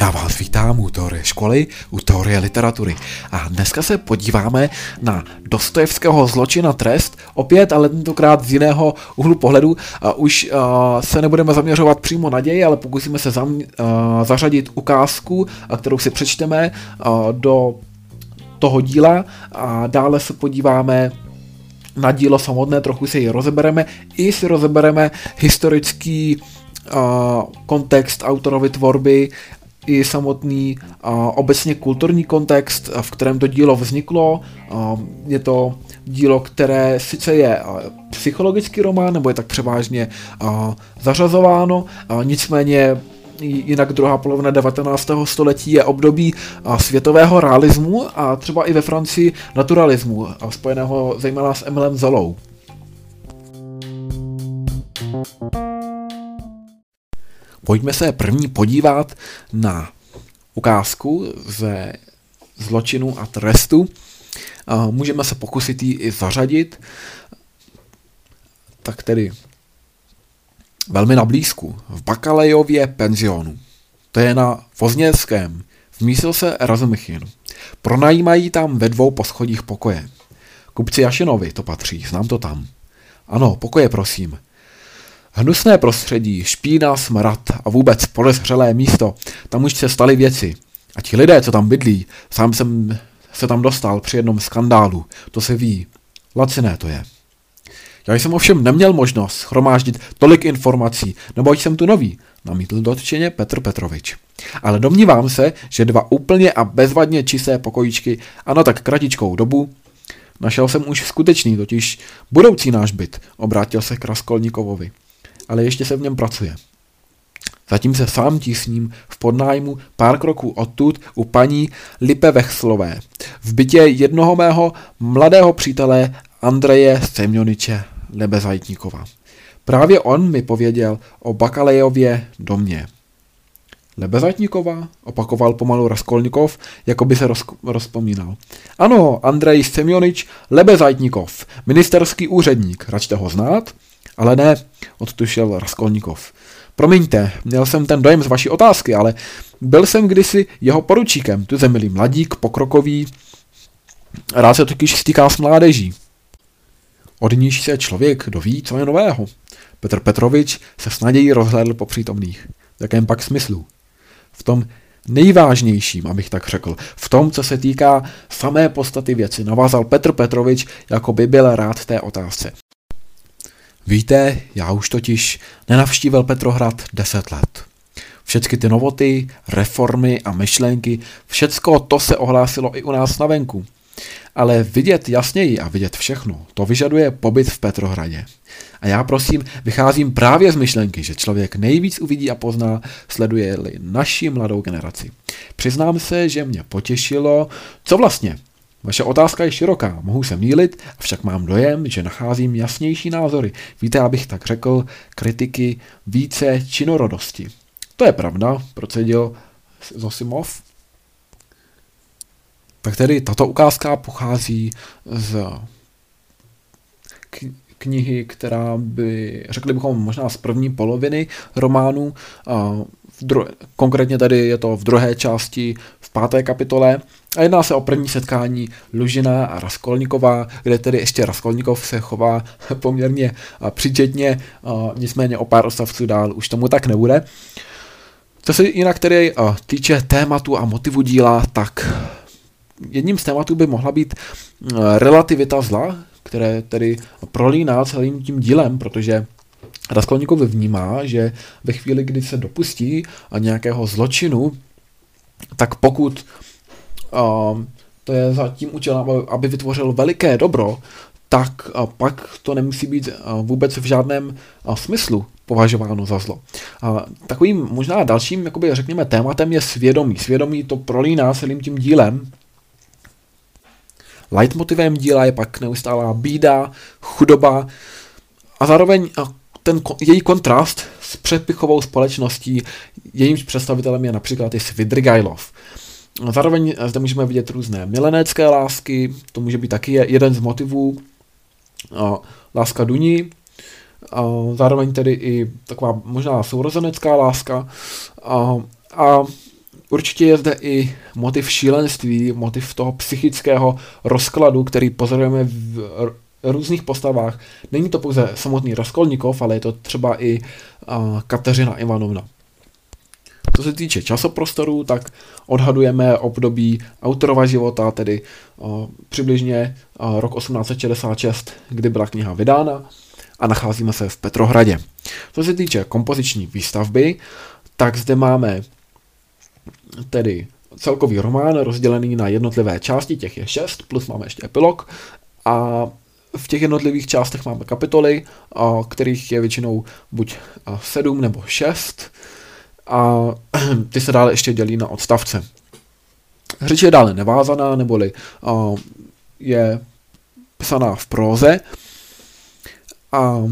Já vás vítám u teorie školy, u teorie literatury. A dneska se podíváme na Dostojevského zločin a trest, opět, ale tentokrát z jiného úhlu pohledu. A už a, se nebudeme zaměřovat přímo na děj, ale pokusíme se zam, a, zařadit ukázku, a kterou si přečteme a, do toho díla a dále se podíváme na dílo samotné, trochu si ji rozebereme, i si rozebereme historický uh, kontext autorovy tvorby, i samotný uh, obecně kulturní kontext, v kterém to dílo vzniklo. Uh, je to dílo, které sice je uh, psychologický román, nebo je tak převážně zařazováno, nicméně jinak druhá polovina 19. století je období světového realismu a třeba i ve Francii naturalismu, spojeného zejména s Emilem Zolou. Pojďme se první podívat na ukázku ze zločinu a trestu. Můžeme se pokusit ji i zařadit. Tak tedy velmi na blízku, v Bakalejově penzionu. To je na Vozněckém, v mísilce Razumichin. Pronajímají tam ve dvou poschodích pokoje. Kupci Jašinovi to patří, znám to tam. Ano, pokoje prosím. Hnusné prostředí, špína, smrad a vůbec podezřelé místo, tam už se staly věci. A ti lidé, co tam bydlí, sám jsem se tam dostal při jednom skandálu, to se ví. Laciné to je. Já jsem ovšem neměl možnost schromáždit tolik informací, nebo jsem tu nový, namítl dotčeně Petr Petrovič. Ale domnívám se, že dva úplně a bezvadně čisté pokojíčky, ano tak kratičkou dobu, našel jsem už skutečný, totiž budoucí náš byt, obrátil se k Raskolníkovovi. Ale ještě se v něm pracuje. Zatím se sám tísním v podnájmu pár kroků odtud u paní Lipe Vechslové, v bytě jednoho mého mladého přítele Andreje Semjoniče Lebezajtníkova. Právě on mi pověděl o Bakalejově domě. Lebezajtníkova? Opakoval pomalu Raskolnikov, jako by se roz, rozpomínal. Ano, Andrej Semjonič Lebezajtníkov, ministerský úředník, račte ho znát? Ale ne, odtušel Raskolnikov. Promiňte, měl jsem ten dojem z vaší otázky, ale byl jsem kdysi jeho poručíkem, tu zemilý mladík, pokrokový, rád se totiž stýká s mládeží. Od níž se člověk doví, co je nového. Petr Petrovič se s nadějí rozhlédl po přítomných. V jakém pak smyslu? V tom nejvážnějším, abych tak řekl. V tom, co se týká samé podstaty věci, navázal Petr Petrovič, jako by byl rád té otázce. Víte, já už totiž nenavštívil Petrohrad deset let. Všechny ty novoty, reformy a myšlenky, všecko to se ohlásilo i u nás na venku. Ale vidět jasněji a vidět všechno, to vyžaduje pobyt v Petrohradě. A já prosím, vycházím právě z myšlenky, že člověk nejvíc uvidí a pozná, sleduje-li naši mladou generaci. Přiznám se, že mě potěšilo, co vlastně. Vaše otázka je široká, mohu se mýlit, avšak mám dojem, že nacházím jasnější názory. Víte, abych tak řekl, kritiky více činorodosti. To je pravda, procedil Zosimov, tak tedy tato ukázka pochází z knihy, která by, řekli bychom možná z první poloviny románu, dru- konkrétně tady je to v druhé části v páté kapitole a jedná se o první setkání Lužina a Raskolníková, kde tedy ještě Raskolníkov se chová poměrně přičetně, nicméně o pár odstavců dál už tomu tak nebude. Co se jinak tedy týče tématu a motivu díla, tak jedním z tématů by mohla být eh, relativita zla, které tedy prolíná celým tím dílem, protože Raskolníkov vnímá, že ve chvíli, kdy se dopustí nějakého zločinu, tak pokud uh, to je za tím účelem, aby vytvořil veliké dobro, tak pak to nemusí být vůbec v žádném smyslu považováno za zlo. Uh, takovým možná dalším, jakoby řekněme, tématem je svědomí. Svědomí to prolíná celým tím dílem, Leitmotivem díla je pak neustálá bída, chudoba a zároveň ten její kontrast s předpichovou společností, jejímž představitelem je například i Svidrigajlov. Zároveň zde můžeme vidět různé milenecké lásky, to může být taky jeden z motivů. Láska Duní, zároveň tedy i taková možná sourozenecká láska a určitě je zde i motiv šílenství, motiv toho psychického rozkladu, který pozorujeme v různých postavách. Není to pouze samotný Raskolnikov, ale je to třeba i a, Kateřina Ivanovna. Co se týče časoprostoru, tak odhadujeme období autorova života, tedy o, přibližně o, rok 1866, kdy byla kniha vydána a nacházíme se v Petrohradě. Co se týče kompoziční výstavby, tak zde máme tedy celkový román rozdělený na jednotlivé části, těch je šest, plus máme ještě epilog. A v těch jednotlivých částech máme kapitoly, kterých je většinou buď sedm nebo šest. A ty se dále ještě dělí na odstavce. Řeč je dále nevázaná, neboli je psaná v próze. A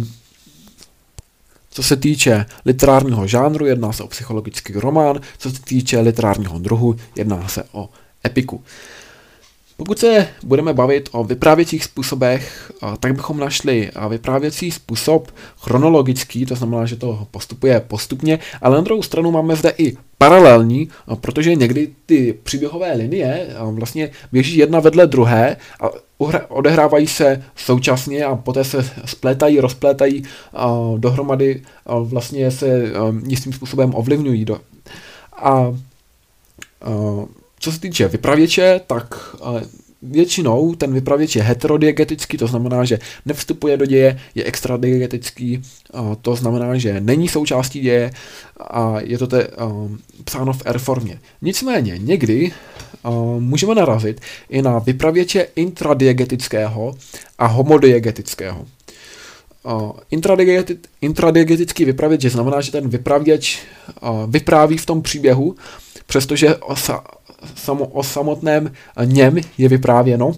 co se týče literárního žánru, jedná se o psychologický román, co se týče literárního druhu, jedná se o epiku. Pokud se budeme bavit o vyprávěcích způsobech, tak bychom našli vyprávěcí způsob chronologický, to znamená, že to postupuje postupně, ale na druhou stranu máme zde i paralelní, protože někdy ty příběhové linie vlastně běží jedna vedle druhé a odehrávají se současně a poté se splétají, rozplétají dohromady, vlastně se jistým způsobem ovlivňují. A co se týče vypravěče, tak většinou ten vypravěč je heterodiegetický, to znamená, že nevstupuje do děje, je extradiegetický, to znamená, že není součástí děje a je to te, psáno v R formě. Nicméně někdy můžeme narazit i na vypravěče intradiegetického a homodiegetického. Intradiegetický vypravěč znamená, že ten vypravěč vypráví v tom příběhu, přestože samo, o samotném něm je vyprávěno.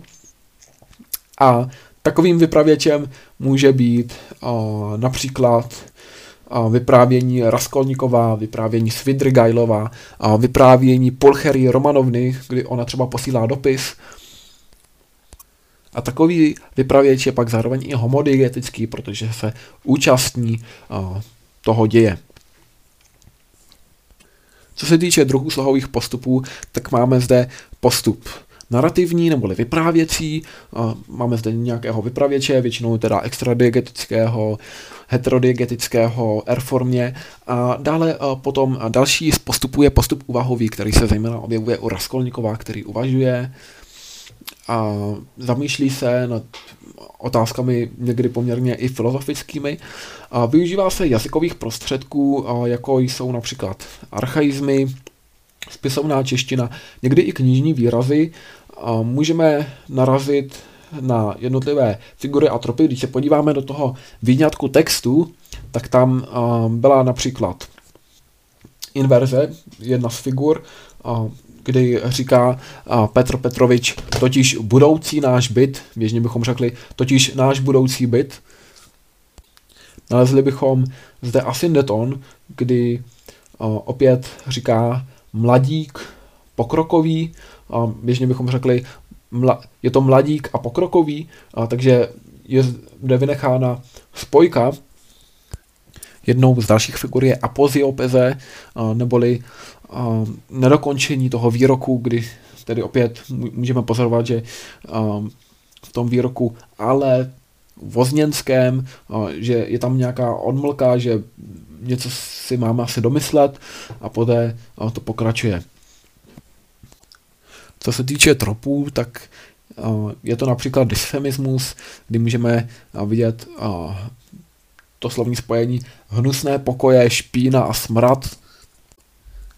A takovým vypravěčem může být uh, například uh, vyprávění Raskolníková, vyprávění Svidrigajlova, uh, vyprávění Polchery Romanovny, kdy ona třeba posílá dopis. A takový vypravěč je pak zároveň i homodiegetický, protože se účastní uh, toho děje. Co se týče druhů slohových postupů, tak máme zde postup narrativní neboli vyprávěcí. Máme zde nějakého vypravěče, většinou teda extradiegetického, heterodiegetického, R-formě. A dále potom další z postupů je postup uvahový, který se zejména objevuje u Raskolnikova, který uvažuje a zamýšlí se nad otázkami někdy poměrně i filozofickými. A využívá se jazykových prostředků, jako jsou například archaizmy, spisovná čeština, někdy i knižní výrazy. A můžeme narazit na jednotlivé figury a tropy. Když se podíváme do toho výňatku textu, tak tam byla například inverze, jedna z figur, kdy říká Petr Petrovič, totiž budoucí náš byt, běžně bychom řekli, totiž náš budoucí byt. Nalezli bychom zde asyndeton, kdy opět říká mladík pokrokový, běžně bychom řekli, je to mladík a pokrokový, takže je zde vynechána spojka. Jednou z dalších figur je apoziopeze, neboli nedokončení toho výroku, kdy tedy opět můžeme pozorovat, že v tom výroku ale vozněnském, že je tam nějaká odmlka, že něco si máme asi domyslet a poté to pokračuje. Co se týče tropů, tak je to například dysfemismus, kdy můžeme vidět to slovní spojení hnusné pokoje, špína a smrad,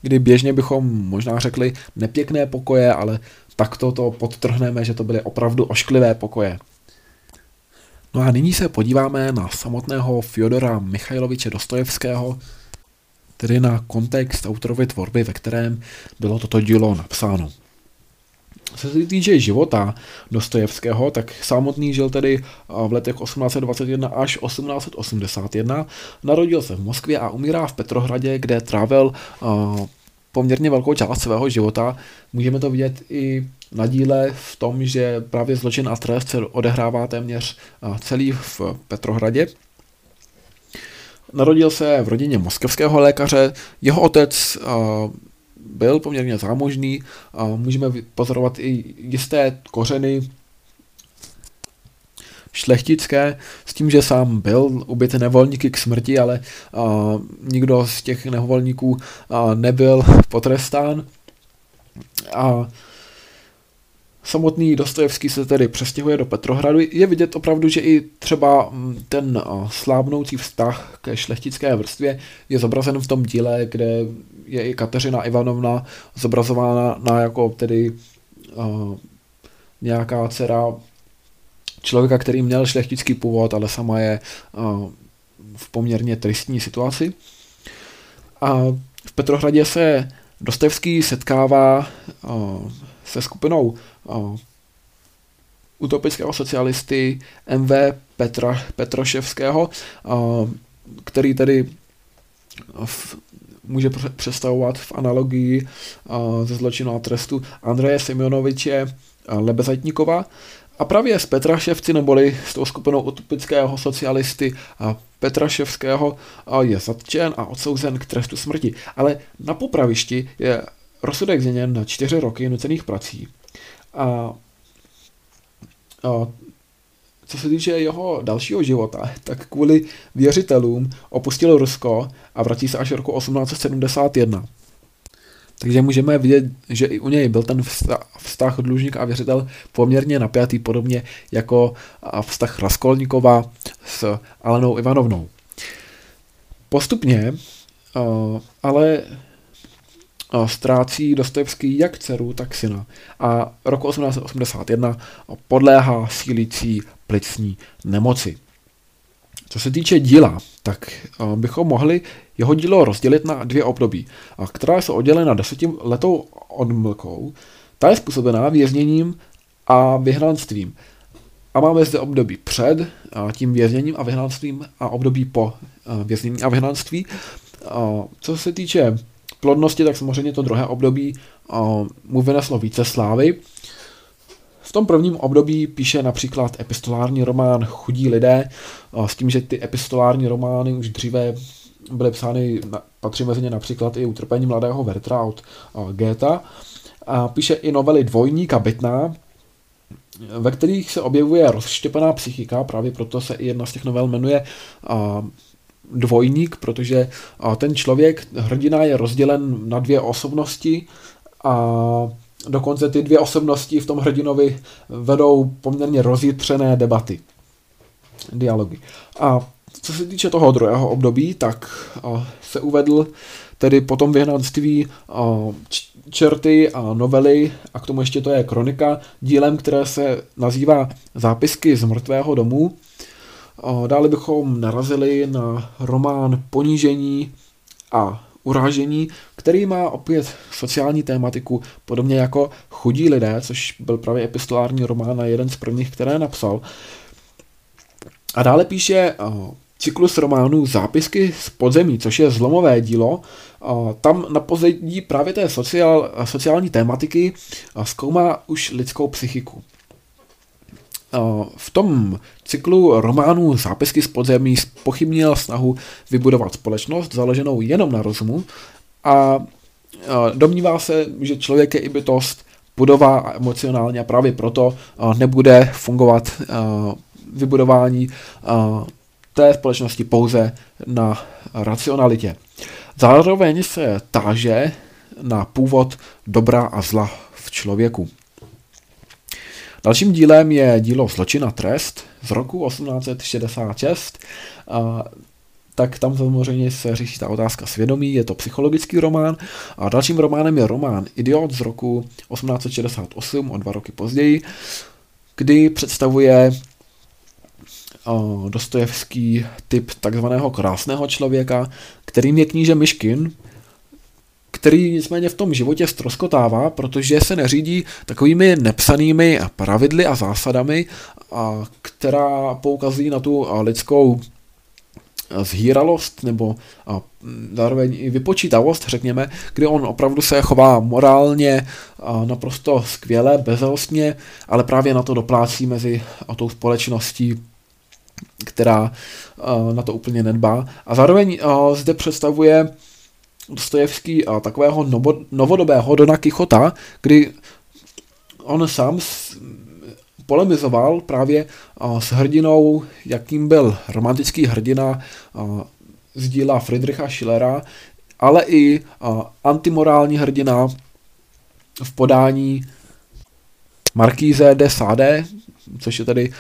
kdy běžně bychom možná řekli nepěkné pokoje, ale takto to podtrhneme, že to byly opravdu ošklivé pokoje. No a nyní se podíváme na samotného Fyodora Michajloviče Dostojevského, tedy na kontext autorovy tvorby, ve kterém bylo toto dílo napsáno. Co se týče života Dostojevského, tak samotný žil tedy v letech 1821 až 1881. Narodil se v Moskvě a umírá v Petrohradě, kde trávil poměrně velkou část svého života. Můžeme to vidět i na díle v tom, že právě zločin a trest se odehrává téměř celý v Petrohradě. Narodil se v rodině moskevského lékaře, jeho otec byl poměrně zámožný a můžeme pozorovat i jisté kořeny šlechtické, s tím, že sám byl ubyt nevolníky k smrti, ale a, nikdo z těch nevolníků a, nebyl potrestán. A Samotný Dostojevský se tedy přestěhuje do Petrohradu. Je vidět opravdu, že i třeba ten slábnoucí vztah ke šlechtické vrstvě je zobrazen v tom díle, kde je i Kateřina Ivanovna zobrazována na jako tedy uh, nějaká dcera člověka, který měl šlechtický původ, ale sama je uh, v poměrně tristní situaci. A v Petrohradě se Dostojevský setkává uh, se skupinou uh, utopického socialisty MV Petra, Petroševského, uh, který tedy v, může představovat v analogii ze zločinu a trestu Andreje Semjonoviče Lebezatníkova. A právě z Petraševci neboli s tou skupinou utopického socialisty a Petraševského je zatčen a odsouzen k trestu smrti. Ale na popravišti je rozsudek změněn na čtyři roky nucených prací. A, a co se týče jeho dalšího života, tak kvůli věřitelům opustil Rusko a vrací se až roku 1871. Takže můžeme vidět, že i u něj byl ten vztah dlužník a věřitel poměrně napjatý, podobně jako vztah Raskolníkova s Alenou Ivanovnou. Postupně ale ztrácí Dostojevský jak dceru, tak syna. A roku 1881 podléhá sílící plicní nemoci. Co se týče díla, tak bychom mohli jeho dílo rozdělit na dvě období, která jsou oddělena desetiletou odmlkou. Ta je způsobená vězněním a vyhnanstvím. A máme zde období před tím vězněním a vyhnanstvím a období po věznění a vyhnanství. Co se týče plodnosti, tak samozřejmě to druhé období mu vyneslo více slávy. V tom prvním období píše například epistolární román Chudí lidé, s tím, že ty epistolární romány už dříve byly psány, patří mezi ně například i Utrpení mladého Vertra od Geta. A píše i novely Dvojník a Bytná, ve kterých se objevuje rozštěpená psychika, právě proto se i jedna z těch novel jmenuje Dvojník, protože ten člověk, hrdina je rozdělen na dvě osobnosti a dokonce ty dvě osobnosti v tom hrdinovi vedou poměrně rozjitřené debaty, dialogy. A co se týče toho druhého období, tak se uvedl tedy potom vyhnanství čerty a novely a k tomu ještě to je kronika dílem, které se nazývá Zápisky z mrtvého domu. Dále bychom narazili na román Ponížení a urážení, který má opět sociální tématiku, podobně jako Chudí lidé, což byl právě epistolární román a jeden z prvních, které napsal. A dále píše cyklus románů Zápisky z podzemí, což je zlomové dílo. Tam na pozadí právě té sociál, sociální tématiky zkoumá už lidskou psychiku. V tom cyklu románů Zápisky z podzemí pochybnil snahu vybudovat společnost založenou jenom na rozumu a domnívá se, že člověk je i bytost budová a emocionálně a právě proto nebude fungovat vybudování té společnosti pouze na racionalitě. Zároveň se táže na původ dobra a zla v člověku. Dalším dílem je dílo Zločin a trest z roku 1866. A tak tam samozřejmě se řeší ta otázka svědomí, je to psychologický román. A dalším románem je román Idiot z roku 1868, o dva roky později, kdy představuje Dostojevský typ takzvaného krásného člověka, kterým je kníže Myškin, který nicméně v tom životě stroskotává, protože se neřídí takovými nepsanými pravidly a zásadami, a která poukazují na tu lidskou zhýralost nebo a zároveň i vypočítavost, řekněme, kdy on opravdu se chová morálně a naprosto skvěle, bezelostně, ale právě na to doplácí mezi a tou společností která uh, na to úplně nedbá. A zároveň uh, zde představuje Dostojevský uh, takového novo, novodobého Dona Kichota, kdy on sám polemizoval právě s hrdinou, jakým byl romantický hrdina z díla Friedricha Schillera, ale i antimorální hrdina v podání Markíze de Sade, což je tedy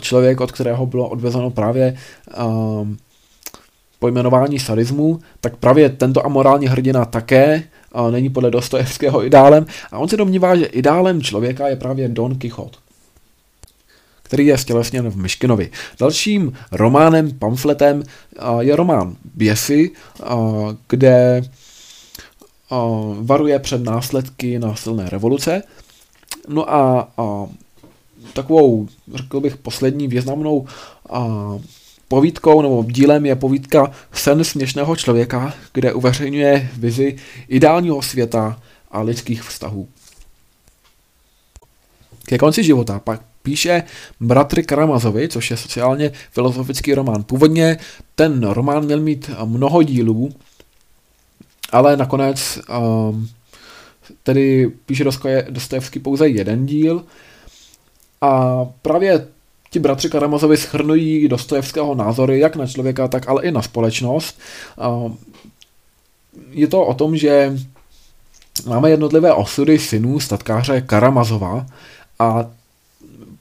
člověk, od kterého bylo odvezeno právě pojmenování sadismu, tak právě tento amorální hrdina také není podle Dostojevského ideálem a on se domnívá, že ideálem člověka je právě Don Quixote který je stělesněn v Myškinovi. Dalším románem, pamfletem je román Běsy, kde varuje před následky násilné revoluce. No a, a takovou, řekl bych, poslední významnou a, povídkou nebo dílem je povídka Sen směšného člověka, kde uveřejňuje vizi ideálního světa a lidských vztahů. Ke konci života pak píše Bratry Karamazovi, což je sociálně filozofický román. Původně ten román měl mít mnoho dílů, ale nakonec um, tedy píše Dostojevský pouze jeden díl a právě ti bratři Karamazovi schrnují Dostojevského názory jak na člověka, tak ale i na společnost. Je to o tom, že máme jednotlivé osudy synů statkáře Karamazova a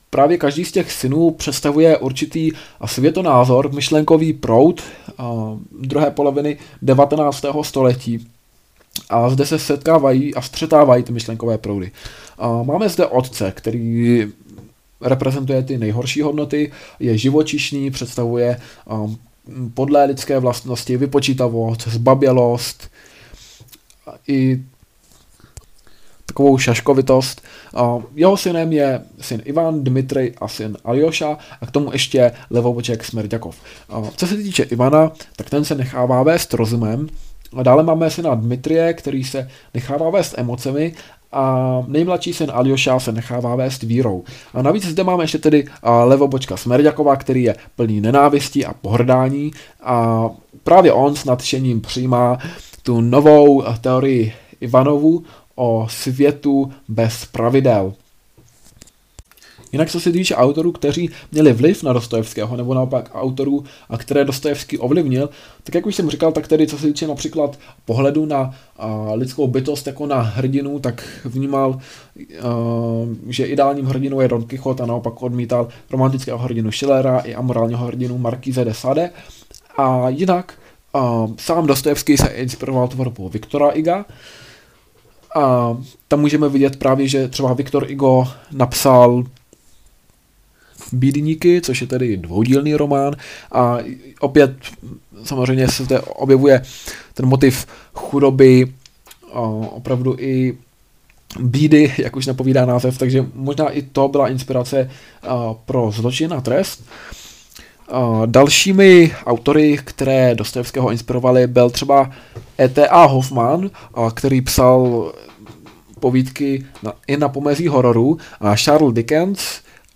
právě každý z těch synů představuje určitý světonázor, myšlenkový proud druhé poloviny 19. století. A zde se setkávají a střetávají ty myšlenkové proudy. Máme zde otce, který reprezentuje ty nejhorší hodnoty, je živočišný, představuje um, podle lidské vlastnosti vypočítavost, zbabělost i takovou šaškovitost. Jeho synem je syn Ivan, Dmitry a syn Aljoša a k tomu ještě levoboček Smerdjakov. Co se týče Ivana, tak ten se nechává vést rozumem, a dále máme syna Dmitrie, který se nechává vést emocemi a nejmladší syn Aljoša se nechává vést vírou. A navíc zde máme ještě tedy levobočka Smerdjakova, který je plný nenávistí a pohrdání a právě on s nadšením přijímá tu novou teorii Ivanovu o světu bez pravidel. Jinak co se týče autorů, kteří měli vliv na Dostojevského, nebo naopak autorů, a které Dostojevský ovlivnil, tak jak už jsem říkal, tak tedy co se týče například pohledu na a, lidskou bytost jako na hrdinu, tak vnímal, a, že ideálním hrdinou je Don Quixote a naopak odmítal romantického hrdinu Schillera i amorálního hrdinu Marquise de Sade. A jinak a, sám Dostojevský se inspiroval tvorbou Viktora Iga, a tam můžeme vidět právě, že třeba Viktor Igo napsal Bídníky, což je tedy dvoudílný román a opět samozřejmě se zde objevuje ten motiv chudoby, opravdu i bídy, jak už napovídá název, takže možná i to byla inspirace pro zločin a trest. Dalšími autory, které Dostojevského inspirovali, byl třeba E.T.A. Hoffman, který psal povídky na, i na pomezí hororu, a Charles Dickens,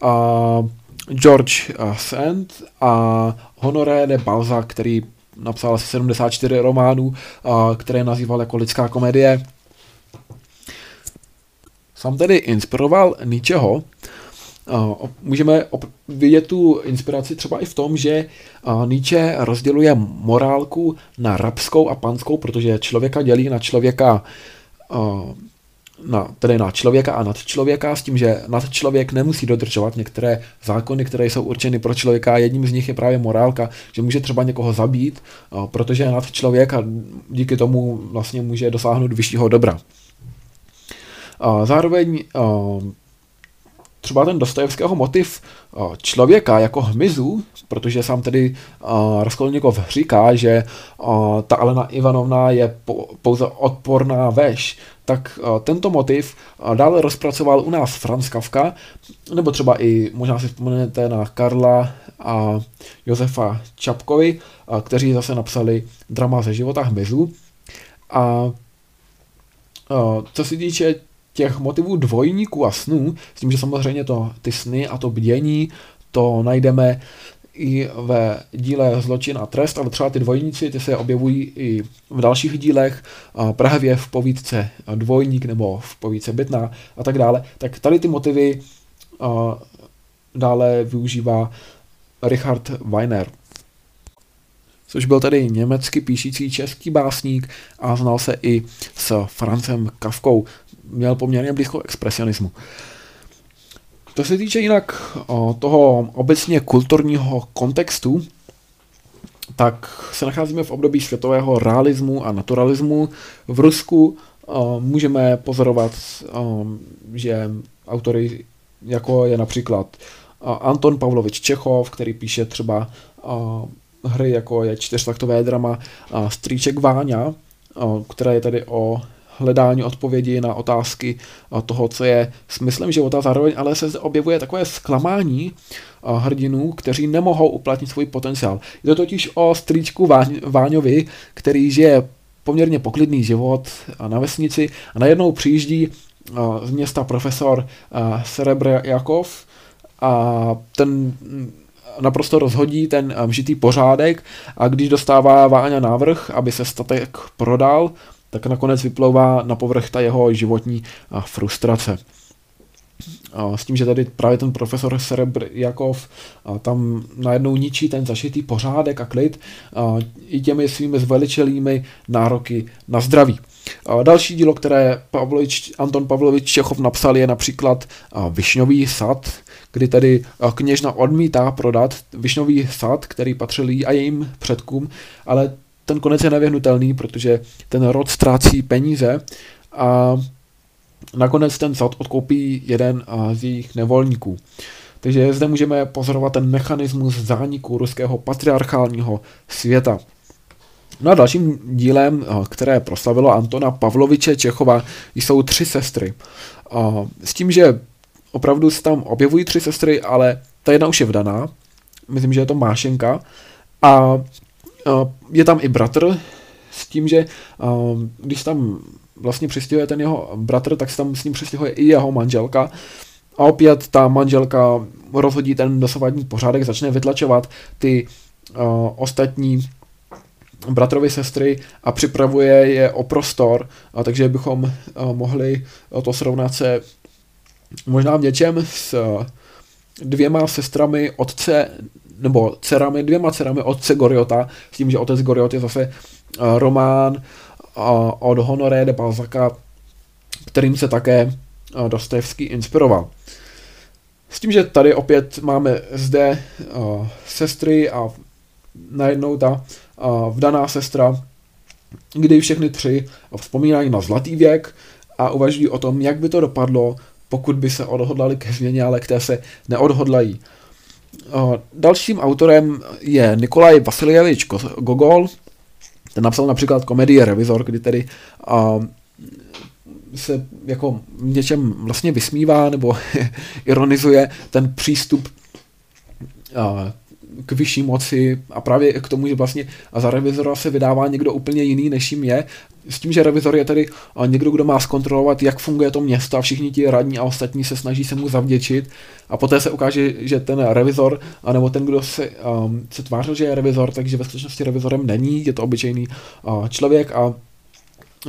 a George Sand a Honoré de Balzac, který napsal asi 74 románů, které nazýval jako lidská komedie. Sam tedy inspiroval ničeho. Můžeme vidět tu inspiraci třeba i v tom, že Nietzsche rozděluje morálku na rabskou a panskou, protože člověka dělí na člověka na, tedy na člověka a nad člověka, s tím, že nad člověk nemusí dodržovat některé zákony, které jsou určeny pro člověka jedním z nich je právě morálka, že může třeba někoho zabít, protože je nad člověk a díky tomu vlastně může dosáhnout vyššího dobra. Zároveň třeba ten Dostojevského motiv člověka jako hmyzu, protože sám tedy Raskolnikov říká, že ta Alena Ivanovna je pouze odporná veš, tak tento motiv dále rozpracoval u nás Franz Kafka, nebo třeba i, možná si vzpomenete na Karla a Josefa Čapkovi, kteří zase napsali drama ze života hmyzu. A co se týče těch motivů dvojníků a snů, s tím, že samozřejmě to, ty sny a to bdění, to najdeme i ve díle Zločin a trest, ale třeba ty dvojníci, ty se objevují i v dalších dílech, právě v povídce Dvojník nebo v povídce Bytná a tak dále. Tak tady ty motivy dále využívá Richard Weiner což byl tedy německy píšící český básník a znal se i s Francem Kafkou. Měl poměrně blízko expresionismu. To se týče jinak toho obecně kulturního kontextu, tak se nacházíme v období světového realismu a naturalismu. V Rusku můžeme pozorovat, že autory jako je například Anton Pavlovič Čechov, který píše třeba hry, jako je čtyřtaktové drama Strýček Váňa, která je tady o hledání odpovědi na otázky toho, co je smyslem života. Zároveň ale se zde objevuje takové zklamání hrdinů, kteří nemohou uplatnit svůj potenciál. Je to totiž o strýčku Váň, Váňovi, který žije poměrně poklidný život na vesnici a najednou přijíždí z města profesor Serebr Jakov a ten naprosto rozhodí ten vžitý pořádek a když dostává Váňa návrh, aby se statek prodal, tak nakonec vyplouvá na povrch ta jeho životní frustrace. S tím, že tady právě ten profesor Serebr Jakov tam najednou ničí ten zašitý pořádek a klid i těmi svými zveličelými nároky na zdraví. Další dílo, které Pavlovič, Anton Pavlovič Čechov napsal, je například Višňový sad, kdy tedy kněžna odmítá prodat Višňový sad, který patřil jí a jejím předkům, ale ten konec je nevyhnutelný, protože ten rod ztrácí peníze a nakonec ten sad odkoupí jeden z jejich nevolníků. Takže zde můžeme pozorovat ten mechanismus zániku ruského patriarchálního světa. No a dalším dílem, které proslavilo Antona Pavloviče Čechova, jsou tři sestry. S tím, že opravdu se tam objevují tři sestry, ale ta jedna už je vdaná, myslím, že je to Mášenka, a je tam i bratr, s tím, že když tam vlastně přistěhuje ten jeho bratr, tak se tam s ním přistěhuje i jeho manželka. A opět ta manželka rozhodí ten dosavadní pořádek, začne vytlačovat ty ostatní bratrovi sestry a připravuje je o prostor, a takže bychom mohli to srovnat se možná v něčem s dvěma sestrami otce nebo dcerami, dvěma dcerami otce Goriota, s tím, že otec Goriot je zase uh, román uh, od Honoré de Balzaca, kterým se také uh, Dostojevský inspiroval. S tím, že tady opět máme zde uh, sestry a najednou ta uh, vdaná sestra, kdy všechny tři vzpomínají na zlatý věk a uvažují o tom, jak by to dopadlo, pokud by se odhodlali ke změně, ale které se neodhodlají. Dalším autorem je Nikolaj Vasiljevič Gogol. Ten napsal například komedii Revizor, kdy tedy se jako něčem vlastně vysmívá nebo ironizuje ten přístup k vyšší moci a právě k tomu, že vlastně za revizora se vydává někdo úplně jiný, než jim je. S tím, že revizor je tedy někdo, kdo má zkontrolovat, jak funguje to město a všichni ti radní a ostatní se snaží se mu zavděčit a poté se ukáže, že ten revizor, nebo ten, kdo se, um, se tvářil, že je revizor, takže ve skutečnosti revizorem není, je to obyčejný uh, člověk a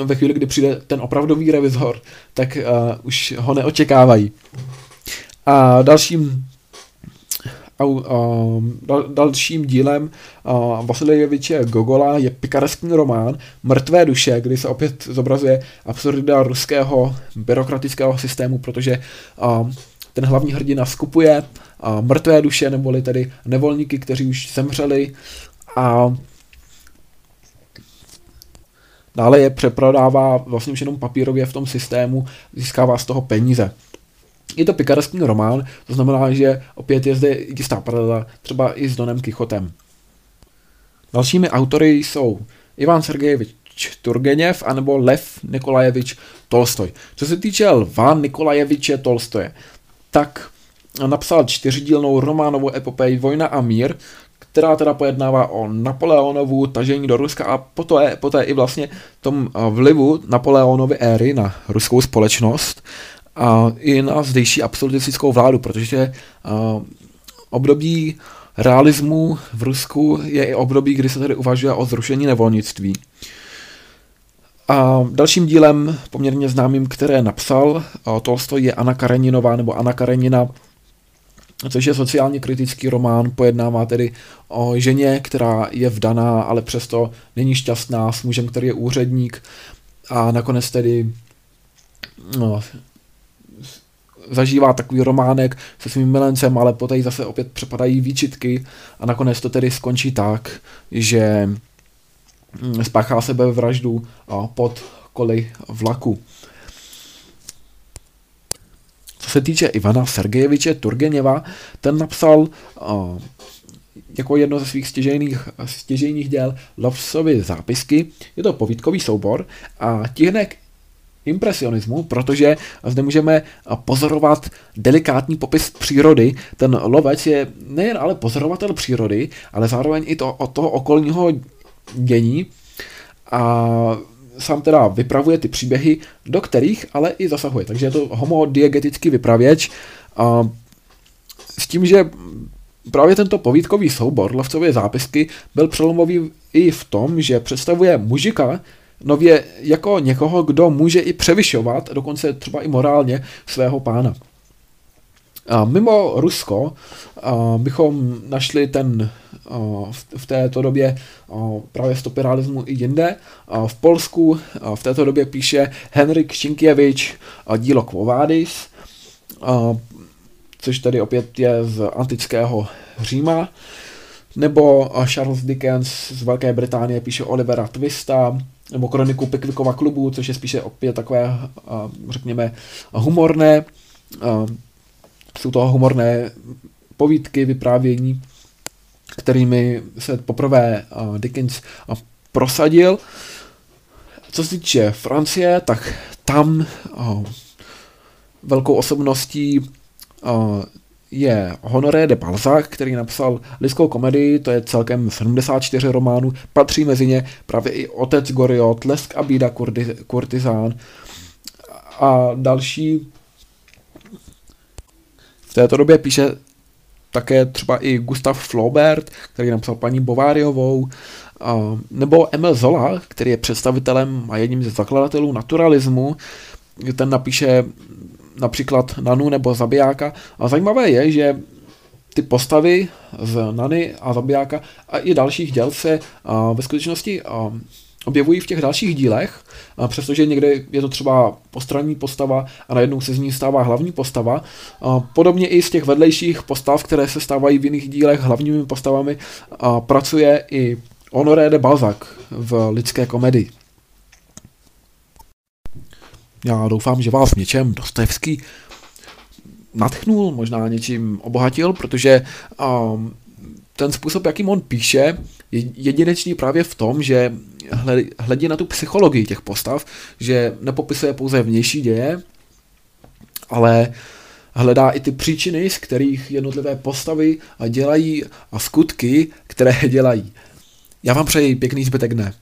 ve chvíli, kdy přijde ten opravdový revizor, tak uh, už ho neočekávají. A dalším dal, dalším dílem uh, Vasiljeviče Gogola je pikareský román Mrtvé duše, kdy se opět zobrazuje absurdita ruského byrokratického systému, protože uh, ten hlavní hrdina skupuje uh, mrtvé duše, neboli tedy nevolníky, kteří už zemřeli a dále je přeprodává vlastně už jenom papírově v tom systému, získává z toho peníze. Je to pikarský román, to znamená, že opět je zde jistá paralela třeba i s Donem Kichotem. Dalšími autory jsou Ivan Sergejevič Turgeněv anebo Lev Nikolajevič Tolstoj. Co se týče Lva Nikolajeviče Tolstoje, tak napsal čtyřdílnou románovou epopej Vojna a mír, která teda pojednává o Napoleonovu tažení do Ruska a poté, poté i vlastně tom vlivu Napoleonovy éry na ruskou společnost a i na zdejší absolutistickou vládu, protože uh, období realismu v Rusku je i období, kdy se tedy uvažuje o zrušení nevolnictví. A dalším dílem, poměrně známým, které napsal Tolstoj, je Anna Kareninová nebo Anna Karenina, což je sociálně kritický román, pojednává tedy o ženě, která je vdaná, ale přesto není šťastná, s mužem, který je úředník a nakonec tedy no, zažívá takový románek se svým milencem, ale poté zase opět přepadají výčitky a nakonec to tedy skončí tak, že mm, spáchá sebevraždu pod koli vlaku. Co se týče Ivana Sergejeviče Turgeněva, ten napsal jako jedno ze svých stěžejných, stěžejných děl Lovsovy zápisky. Je to povídkový soubor a tihnek impresionismu, protože zde můžeme pozorovat delikátní popis přírody. Ten lovec je nejen ale pozorovatel přírody, ale zároveň i to, od toho okolního dění a sám teda vypravuje ty příběhy, do kterých ale i zasahuje. Takže je to homodiegetický vypravěč a s tím, že právě tento povídkový soubor Lovcově zápisky byl přelomový i v tom, že představuje mužika, nově jako někoho, kdo může i převyšovat, dokonce třeba i morálně, svého pána. A mimo Rusko a bychom našli ten a v této době a právě stopy i jinde. A v Polsku a v této době píše Henrik Šinkiewicz dílo Quovadis, což tady opět je z antického Říma. Nebo Charles Dickens z Velké Británie píše Olivera Twista, nebo kroniku Pickwickova klubu, což je spíše opět takové, řekněme, humorné. Jsou to humorné povídky, vyprávění, kterými se poprvé Dickens prosadil. Co se týče Francie, tak tam velkou osobností je Honoré de Balzac, který napsal lidskou komedii, to je celkem 74 románů, patří mezi ně právě i Otec Goriot, Lesk a bída kurtizán a další. V této době píše také třeba i Gustav Flaubert, který napsal paní Bováriovou, nebo Emil Zola, který je představitelem a jedním ze zakladatelů naturalismu, ten napíše například Nanu nebo Zabijáka. A zajímavé je, že ty postavy z Nany a Zabijáka a i dalších děl se ve skutečnosti objevují v těch dalších dílech, přestože někde je to třeba postranní postava a najednou se z ní stává hlavní postava. Podobně i z těch vedlejších postav, které se stávají v jiných dílech hlavními postavami, pracuje i Honoré de Balzac v lidské komedii. Já doufám, že vás v něčem Dostojevský natchnul, možná něčím obohatil, protože um, ten způsob, jakým on píše, je jedinečný právě v tom, že hledí na tu psychologii těch postav, že nepopisuje pouze vnější děje, ale hledá i ty příčiny, z kterých jednotlivé postavy dělají a skutky, které dělají. Já vám přeji pěkný zbytek dne.